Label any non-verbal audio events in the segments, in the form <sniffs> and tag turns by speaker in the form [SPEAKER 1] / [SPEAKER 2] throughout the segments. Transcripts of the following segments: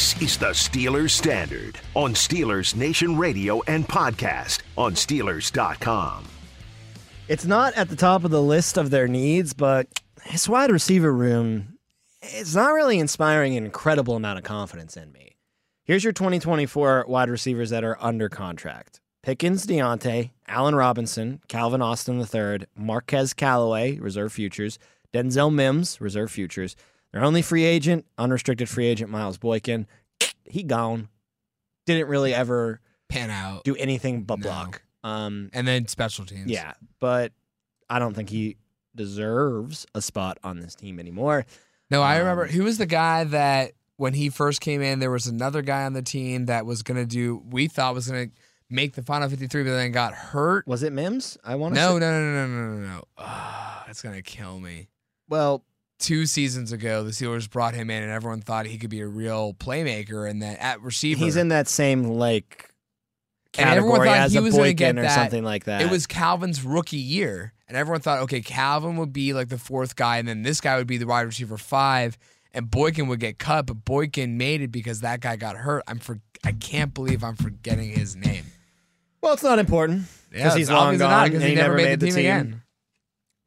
[SPEAKER 1] This is the Steelers Standard on Steelers Nation Radio and podcast on Steelers.com.
[SPEAKER 2] It's not at the top of the list of their needs, but his wide receiver room is not really inspiring an incredible amount of confidence in me. Here's your 2024 wide receivers that are under contract Pickens, Diontae, Allen Robinson, Calvin Austin III, Marquez Callaway, reserve futures, Denzel Mims, reserve futures. Their only free agent, unrestricted free agent, Miles Boykin. <sniffs> He gone. Didn't really ever
[SPEAKER 3] Pan out.
[SPEAKER 2] do anything but
[SPEAKER 3] No.
[SPEAKER 2] block. Um,
[SPEAKER 3] And then special teams.
[SPEAKER 2] yeah, but I don't think he deserves a spot on this team anymore.
[SPEAKER 3] No, I
[SPEAKER 2] Um,
[SPEAKER 3] remember who was the guy that when he first came in, there was another guy on the team that was going to do, we thought was going to make the final 53, but then got hurt.
[SPEAKER 2] Was it Mims? I want to
[SPEAKER 3] No,
[SPEAKER 2] say.
[SPEAKER 3] no, no, no, no, no, no. Ah, that's going to kill me.
[SPEAKER 2] Well,
[SPEAKER 3] Two seasons ago, the Steelers brought him in, and everyone thought he could be a real playmaker. And that at receiver,
[SPEAKER 2] he's in that same like category as
[SPEAKER 3] he
[SPEAKER 2] a Boykin
[SPEAKER 3] get
[SPEAKER 2] or
[SPEAKER 3] that.
[SPEAKER 2] something like that.
[SPEAKER 3] It was Calvin's rookie year, and everyone thought, okay, Calvin would be like the fourth guy, and then this guy would be the wide receiver five, and Boykin would get cut, but Boykin made it because that guy got hurt. I'm for, I can't believe I'm forgetting his name.
[SPEAKER 2] well, it's not important because
[SPEAKER 3] Yeah,
[SPEAKER 2] he's long gone
[SPEAKER 3] not,
[SPEAKER 2] and he,
[SPEAKER 3] he never
[SPEAKER 2] never
[SPEAKER 3] made the
[SPEAKER 2] the
[SPEAKER 3] team
[SPEAKER 2] team.
[SPEAKER 3] again.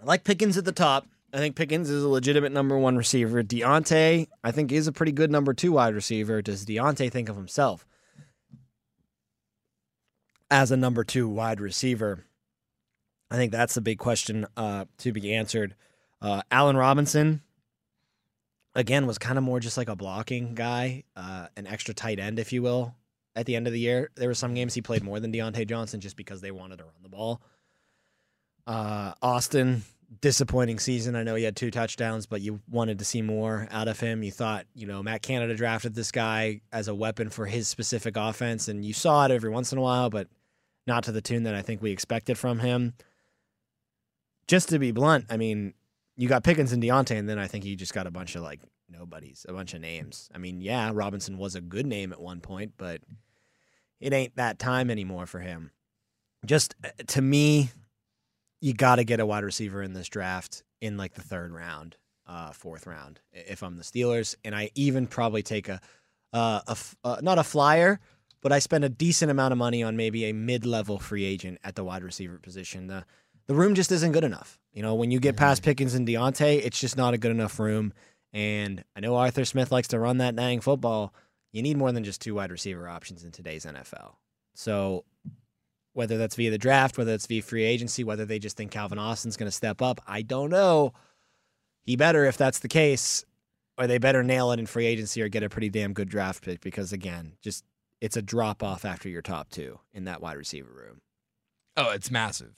[SPEAKER 2] I like Pickens at the top. I think Pickens is a legitimate number one receiver. Diontae, I think, is a pretty good number two wide receiver. Does Diontae think of himself as a number two wide receiver? I think that's the big question uh, to be answered. Uh, Allen Robinson, again, was kind of more just like a blocking guy, uh, an extra tight end, if you will. At the end of the year, there were some games he played more than Diontae Johnson just because they wanted to run the ball. Uh, Austin, disappointing season. I know he had two touchdowns, but you wanted to see more out of him. You thought, you know, Matt Canada drafted this guy as a weapon for his specific offense, and you saw it every once in a while, but not to the tune that I think we expected from him. Just to be blunt, I mean, you got Pickens and Diontae, and then I think you just got a bunch of like nobodies, a bunch of names. I mean, yeah, Robinson was a good name at one point, but it ain't that time anymore for him. Just uh, to me, you got to get a wide receiver in this draft in like the third round, uh, fourth round, if I'm the Steelers, and I even probably take a, uh, a f- uh, not a flyer, but I spend a decent amount of money on maybe a mid-level free agent at the wide receiver position. The the room just isn't good enough. You know, when you get past Pickens and Diontae, it's just not a good enough room. And I know Arthur Smith likes to run that dang football. You need more than just two wide receiver options in today's NFL. So whether that's via the draft, whether it's via free agency, whether they just think Calvin Austin's going to step up, I don't know. He better if that's the case, or they better nail it in free agency or get a pretty damn good draft pick because again, just it's a drop off after your top two in that wide receiver room.
[SPEAKER 3] Oh, it's massive.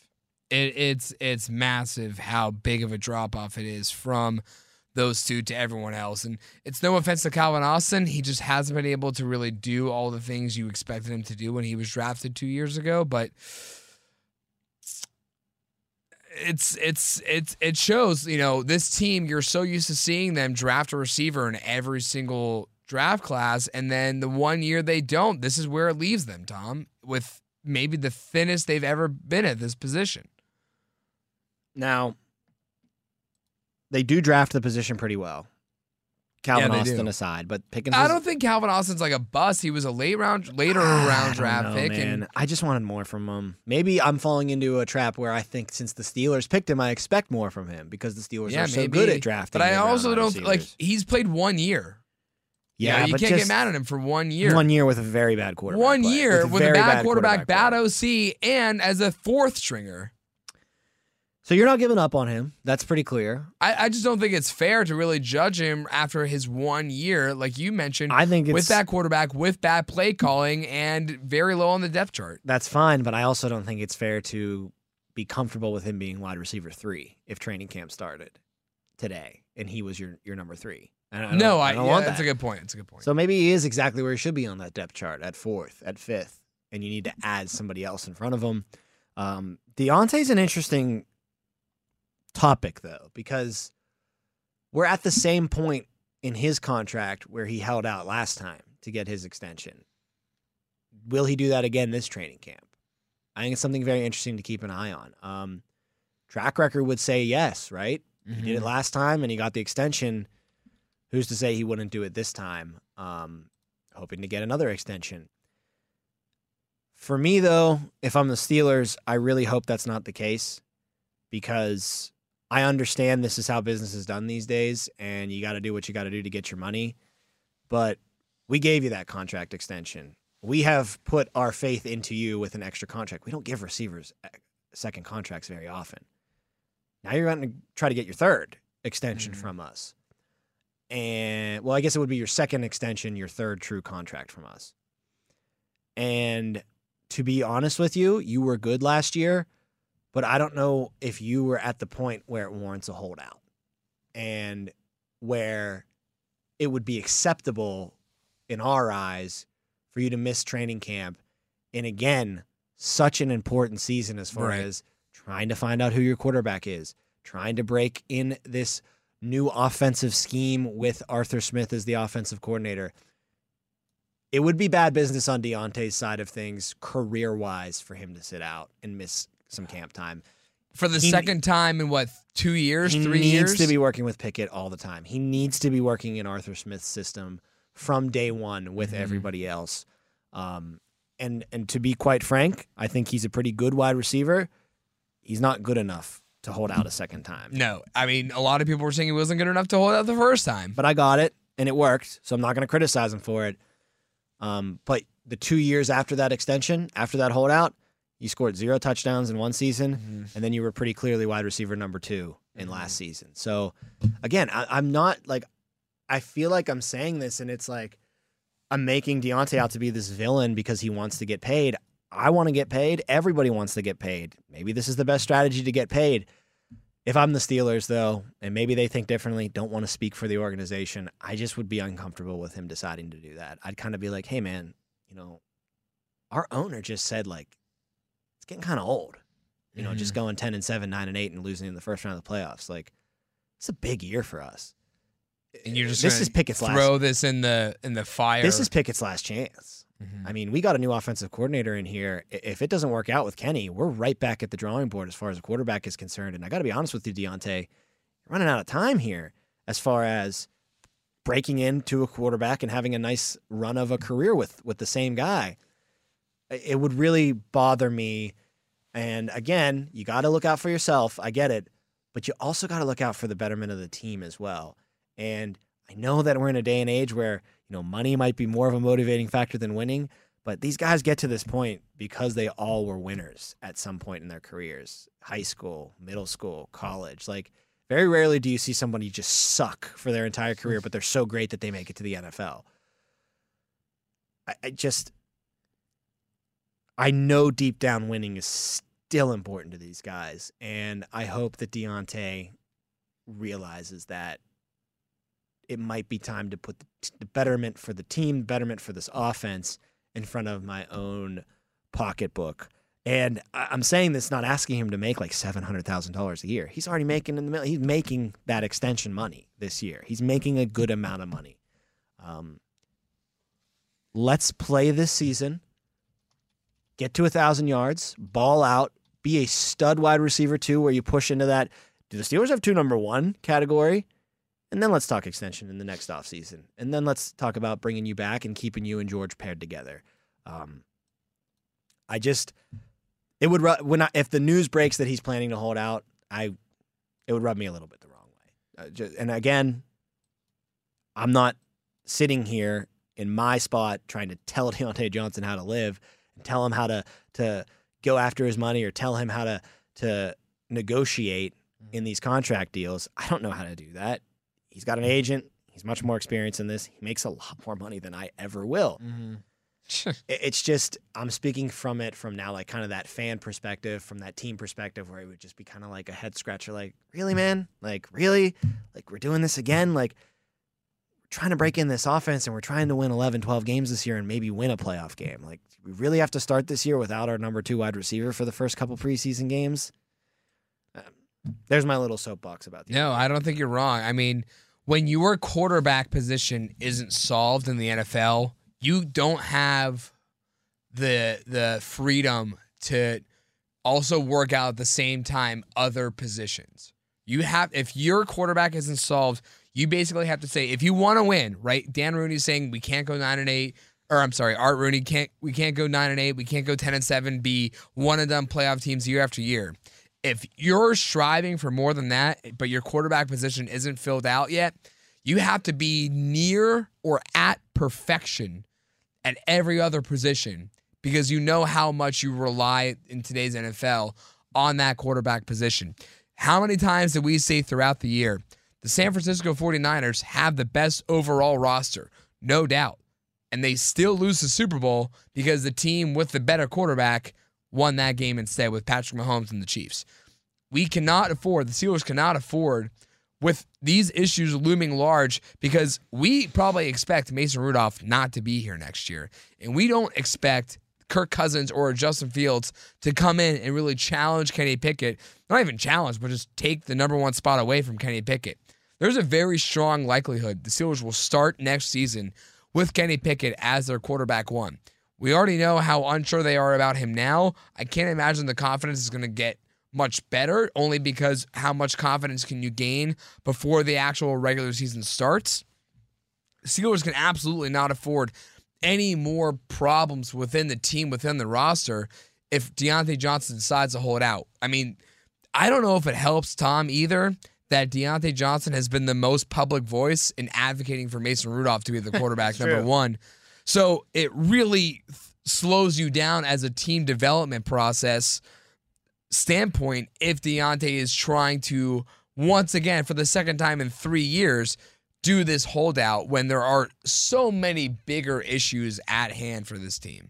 [SPEAKER 3] It, it's it's massive how big of a drop off it is from those two to everyone else. And it's no offense to Calvin Austin. He just hasn't been able to really do all the things you expected him to do when he was drafted two years ago. But it's it's it's it shows, you know, this team, you're so used to seeing them draft a receiver in every single draft class, and then the one year they don't, this is where it leaves them, Tom, with maybe the thinnest they've ever been at this position.
[SPEAKER 2] Now, they do draft the position pretty well. Calvin
[SPEAKER 3] they
[SPEAKER 2] Austin
[SPEAKER 3] do.
[SPEAKER 2] aside, but Pickens.
[SPEAKER 3] I don't think Calvin Austin's like a bust. He was a late round, later ah,
[SPEAKER 2] I
[SPEAKER 3] round draft
[SPEAKER 2] know,
[SPEAKER 3] pick,
[SPEAKER 2] man.
[SPEAKER 3] and
[SPEAKER 2] I just wanted more from him. Maybe I'm falling into a trap where I think since the Steelers picked him, I expect more from him because the Steelers
[SPEAKER 3] yeah,
[SPEAKER 2] are so good at drafting.
[SPEAKER 3] But I also don't like he's played one year. You know,
[SPEAKER 2] Yeah,
[SPEAKER 3] you can't get mad at him for one year.
[SPEAKER 2] One year with a very bad quarterback.
[SPEAKER 3] One year with, a
[SPEAKER 2] very
[SPEAKER 3] bad, quarterback, bad
[SPEAKER 2] play.
[SPEAKER 3] OC, and as a fourth stringer.
[SPEAKER 2] So you're not giving up on him. That's pretty clear.
[SPEAKER 3] I, I just don't think it's fair to really judge him after his one year, like you mentioned.
[SPEAKER 2] I think
[SPEAKER 3] with that quarterback, with bad play calling, and very low on the depth chart.
[SPEAKER 2] That's fine, but I also don't think it's fair to be comfortable with him being wide receiver three if training camp started today and he was your your number three. I don't- I
[SPEAKER 3] no, I,
[SPEAKER 2] don't
[SPEAKER 3] yeah,
[SPEAKER 2] want
[SPEAKER 3] that's
[SPEAKER 2] that.
[SPEAKER 3] a good point. It's a good point.
[SPEAKER 2] So maybe he is exactly where he should be on that depth chart at fourth, at fifth, and you need to add somebody else in front of him. Um, Diontae's an interesting topic though because we're at the same point in his contract where he held out last time to get his extension. Will he do that again this training camp? I think it's something very interesting to keep an eye on. Um, track record would say yes, right? He
[SPEAKER 3] Mm-hmm.
[SPEAKER 2] did it last time and he got the extension. Who's to say he wouldn't do it this time? Um, hoping to get another extension. For me, though, if I'm the Steelers, I really hope that's not the case because I understand this is how business is done these days and you got to do what you got to do to get your money. But we gave you that contract extension. We have put our faith into you with an extra contract. We don't give receivers uh, second contracts very often. Now you're going to try to get your third extension
[SPEAKER 3] Mhm.
[SPEAKER 2] from us. And well, I guess it would be your second extension, your third true contract from us. And to be honest with you, you were good last year, but I don't know if you were at the point where it warrants a holdout and where it would be acceptable in our eyes for you to miss training camp and again such an important season as far
[SPEAKER 3] Right.
[SPEAKER 2] as trying to find out who your quarterback is, trying to break in this new offensive scheme with Arthur Smith as the offensive coordinator. It would be bad business on Diontae's side of things, career wise, for him to sit out and miss some camp time.
[SPEAKER 3] For the
[SPEAKER 2] he-
[SPEAKER 3] second time in what two years,
[SPEAKER 2] he
[SPEAKER 3] three
[SPEAKER 2] needs
[SPEAKER 3] years?
[SPEAKER 2] to be working with Pickett all the time. He needs to be working in Arthur Smith's system from day one with
[SPEAKER 3] Mhm.
[SPEAKER 2] everybody else. Um, and and to be quite frank, I think he's a pretty good wide receiver. He's not good enough to hold out a second time.
[SPEAKER 3] No, I mean a lot of people were saying he wasn't good enough to hold out the first time.
[SPEAKER 2] But I got it, and it worked. So I'm not going to criticize him for it. Um, but the two years after that extension, after that holdout, you scored zero touchdowns in one season,
[SPEAKER 3] Mhm.
[SPEAKER 2] and then you were pretty clearly wide receiver number two in
[SPEAKER 3] Mhm.
[SPEAKER 2] last season. So again, I, I'm not like I feel like I'm saying this, and it's like I'm making Diontae out to be this villain because he wants to get paid. I want to get paid. Everybody wants to get paid. Maybe this is the best strategy to get paid. If I'm the Steelers, though, and maybe they think differently, don't want to speak for the organization, I just would be uncomfortable with him deciding to do that. I'd kind of be like, hey, man, you know, our owner just said, like, it's getting kind of old. You know, just going 10 and 7, 9 and 8, and losing in the first round of the playoffs. Like, it's a big year for us.
[SPEAKER 3] and you're just
[SPEAKER 2] this is Pickett's last.
[SPEAKER 3] throw this in the in the fire.
[SPEAKER 2] This is Pickett's last chance.
[SPEAKER 3] Mhm.
[SPEAKER 2] I mean, we got a new offensive coordinator in here. If it doesn't work out with Kenny, we're right back at the drawing board as far as the quarterback is concerned. And I got to be honest with you, Diontae, you're running out of time here as far as breaking into a quarterback and having a nice run of a career with with the same guy. It would really bother me. And again, you got to look out for yourself. I get it, but you also got to look out for the betterment of the team as well. And I know that we're in a day and age where you know money might be more of a motivating factor than winning, but these guys get to this point because they all were winners at some point in their careers high school, middle school, college. Like, very rarely do you see somebody just suck for their entire career, but they're so great that they make it to the NFL. I, I just, I know deep down winning is still important to these guys. And I hope that Diontae realizes that it might be time to put the, betterment for the team, betterment for this offense in front of my own pocketbook. And I'm saying this not asking him to make like seven hundred thousand dollars a year. He's already making in the middle. He's making that extension money this year. He's making a good amount of money. Um, let's play this season. Get to a thousand yards, ball out, be a stud wide receiver too, where you push into that. Do the Steelers have two number one category? And then let's talk extension in the next offseason. And then let's talk about bringing you back and keeping you and George paired together. Um, I just, it would, when I, if the news breaks that he's planning to hold out, I, it would rub me a little bit the wrong way. Uh, ju- and again, I'm not sitting here in my spot trying to tell <laughs> Diontae Johnson how to live and tell him how to, to go after his money or tell him how to, to negotiate in these contract deals. I don't know how to do that. He's got an agent. He's much more experienced in this. He makes a lot more money than I ever will. Mm-hmm. <laughs> It- It's just I'm speaking from it from now, like kind of that fan perspective, from that team perspective, where it would just be kind of like a head scratcher, like, really, man? Like, really? Like, we're doing this again? Like, trying to break in this offense and we're trying to win 11, 12 games this year and maybe win a playoff game. Like, we really have to start this year without our number two wide receiver for the first couple preseason games. Um, there's my little soapbox about the
[SPEAKER 3] No, I don't think you're wrong. I mean, when your quarterback position isn't solved in the NFL, you don't have the the freedom to also work out at the same time other positions. You have if your quarterback isn't solved, you basically have to say if you want to win, right? Dan Rooney's saying we can't go 9 and 8 or I'm sorry, Art Rooney can't we can't go 9 and 8, we can't go 10 and 7 be one and done playoff teams year after year if you're striving for more than that, but your quarterback position isn't filled out yet, you have to be near or at perfection at every other position because you know how much you rely in today's NFL on that quarterback position. How many times did we say throughout the year the San Francisco 49ers have the best overall roster? No doubt. And they still lose the Super Bowl because the team with the better quarterback won that game instead with Patrick Mahomes and the Chiefs. We cannot afford, the Steelers cannot afford, with these issues looming large, because we probably expect Mason Rudolph not to be here next year. And we don't expect Kirk Cousins or Justin Fields to come in and really challenge Kenny Pickett. Not even challenge, but just take the number one spot away from Kenny Pickett. There's a very strong likelihood the Steelers will start next season with Kenny Pickett as their quarterback one. We already know how unsure they are about him now. I can't imagine the confidence is going to get much better, only because how much confidence can you gain before the actual regular season starts? Steelers can absolutely not afford any more problems within the team, within the roster, if Diontae Johnson decides to hold out. I mean, I don't know if it helps Tom either that Diontae Johnson has been the most public voice in advocating for Mason Rudolph to be the <laughs> quarterback number
[SPEAKER 2] true.
[SPEAKER 3] one. So it really th- slows you down as a team development process standpoint if Diontae is trying to once again for the second time in three years do this holdout when there are so many bigger issues at hand for this team.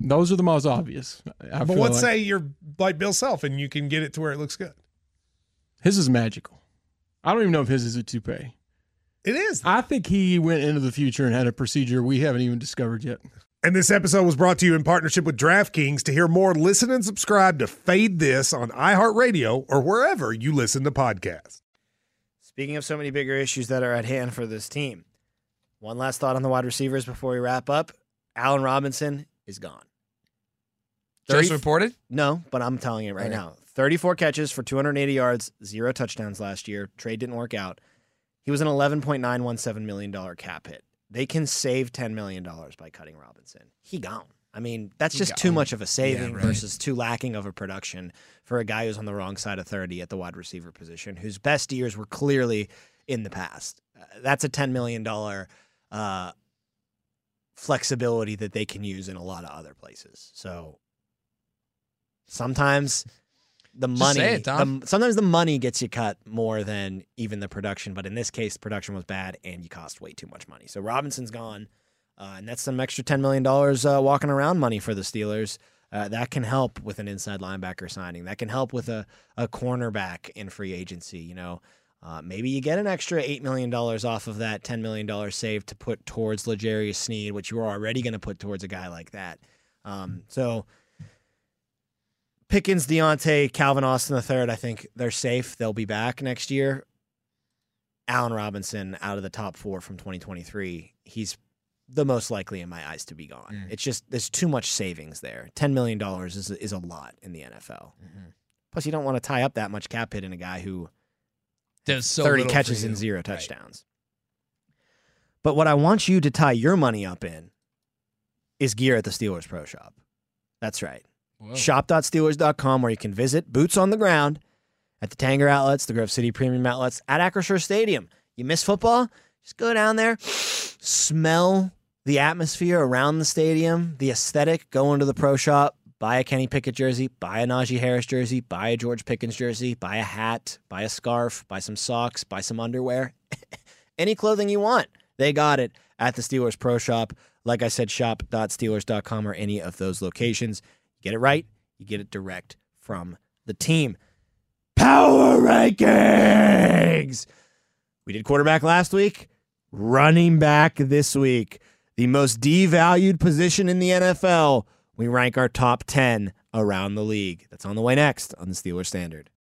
[SPEAKER 4] Those are the most obvious. I
[SPEAKER 5] But
[SPEAKER 4] feel
[SPEAKER 5] let's
[SPEAKER 4] like.
[SPEAKER 5] say you're like Bill Self and you can get it to where it looks good.
[SPEAKER 4] his is magical. I don't even know if his is a toupee.
[SPEAKER 5] It is.
[SPEAKER 4] I think he went into the future and had a procedure we haven't even discovered yet.
[SPEAKER 5] And this episode was brought to you in partnership with DraftKings. To hear more, listen and subscribe to Fade This on iHeartRadio or wherever you listen to podcasts.
[SPEAKER 2] Speaking of so many bigger issues that are at hand for this team, one last thought on the wide receivers before we wrap up. Allen Robinson is gone.
[SPEAKER 3] Just reported?
[SPEAKER 2] No, but I'm telling you right now. 34 catches for 280 yards, zero touchdowns last year. Trade didn't work out. He was an $11.917 million cap hit. They can save $10 million by cutting Robinson. He gone. I mean, that's
[SPEAKER 3] He
[SPEAKER 2] just too much of a saving
[SPEAKER 3] right.
[SPEAKER 2] versus too lacking of a production for a guy who's on the wrong side of 30 at the wide receiver position, whose best years were clearly in the past. Uh, that's a $10 million uh, flexibility that they can use in a lot of other places. So sometimes the money,
[SPEAKER 3] it,
[SPEAKER 2] the- sometimes the money gets you cut more than even the production. But in this case, production was bad and you cost way too much money. So Robinson's gone, uh, and that's some extra ten million dollars uh, walking around money for the Steelers. Uh, that can help with an inside linebacker signing. That can help with a, a cornerback in free agency. You know, Uh, maybe you get an extra $8 million off of that $10 million save to put towards L'Jarius Sneed, which you were already going to put towards a guy like that. Um, so Pickens, Diontae, Calvin Austin III, I think they're safe. They'll be back next year. Allen Robinson out of the top four from 2023, he's the most likely in my eyes to be gone.
[SPEAKER 3] Mm.
[SPEAKER 2] It's just there's too much savings there. $10 million is, is a lot in the NFL. Plus, you don't want to tie up that much cap hit in a guy who
[SPEAKER 3] Does so
[SPEAKER 2] 30 catches and zero
[SPEAKER 3] Right.
[SPEAKER 2] touchdowns. But what I want you to tie your money up in is gear at the Steelers Pro Shop. That's right.
[SPEAKER 3] Whoa.
[SPEAKER 2] Shop.steelers.com, where you can visit boots on the ground at the Tanger outlets, the Grove City Premium outlets, at Acrisure Stadium. You miss football? Just go down there, smell the atmosphere around the stadium, the aesthetic, go into the pro shop, buy a Kenny Pickett jersey, buy a Najee Harris jersey, buy a George Pickens jersey, buy a hat, buy a scarf, buy some socks, buy some underwear. <laughs> Any clothing you want, they got it at the Steelers Pro Shop. Like I said, shop.steelers.com or any of those locations. You get it right, you get it direct from the team. Power rankings. We did quarterback last week, running back this week. The most devalued position in the NFL. We rank our top 10 around the league. That's on the way next on the Steelers Standard.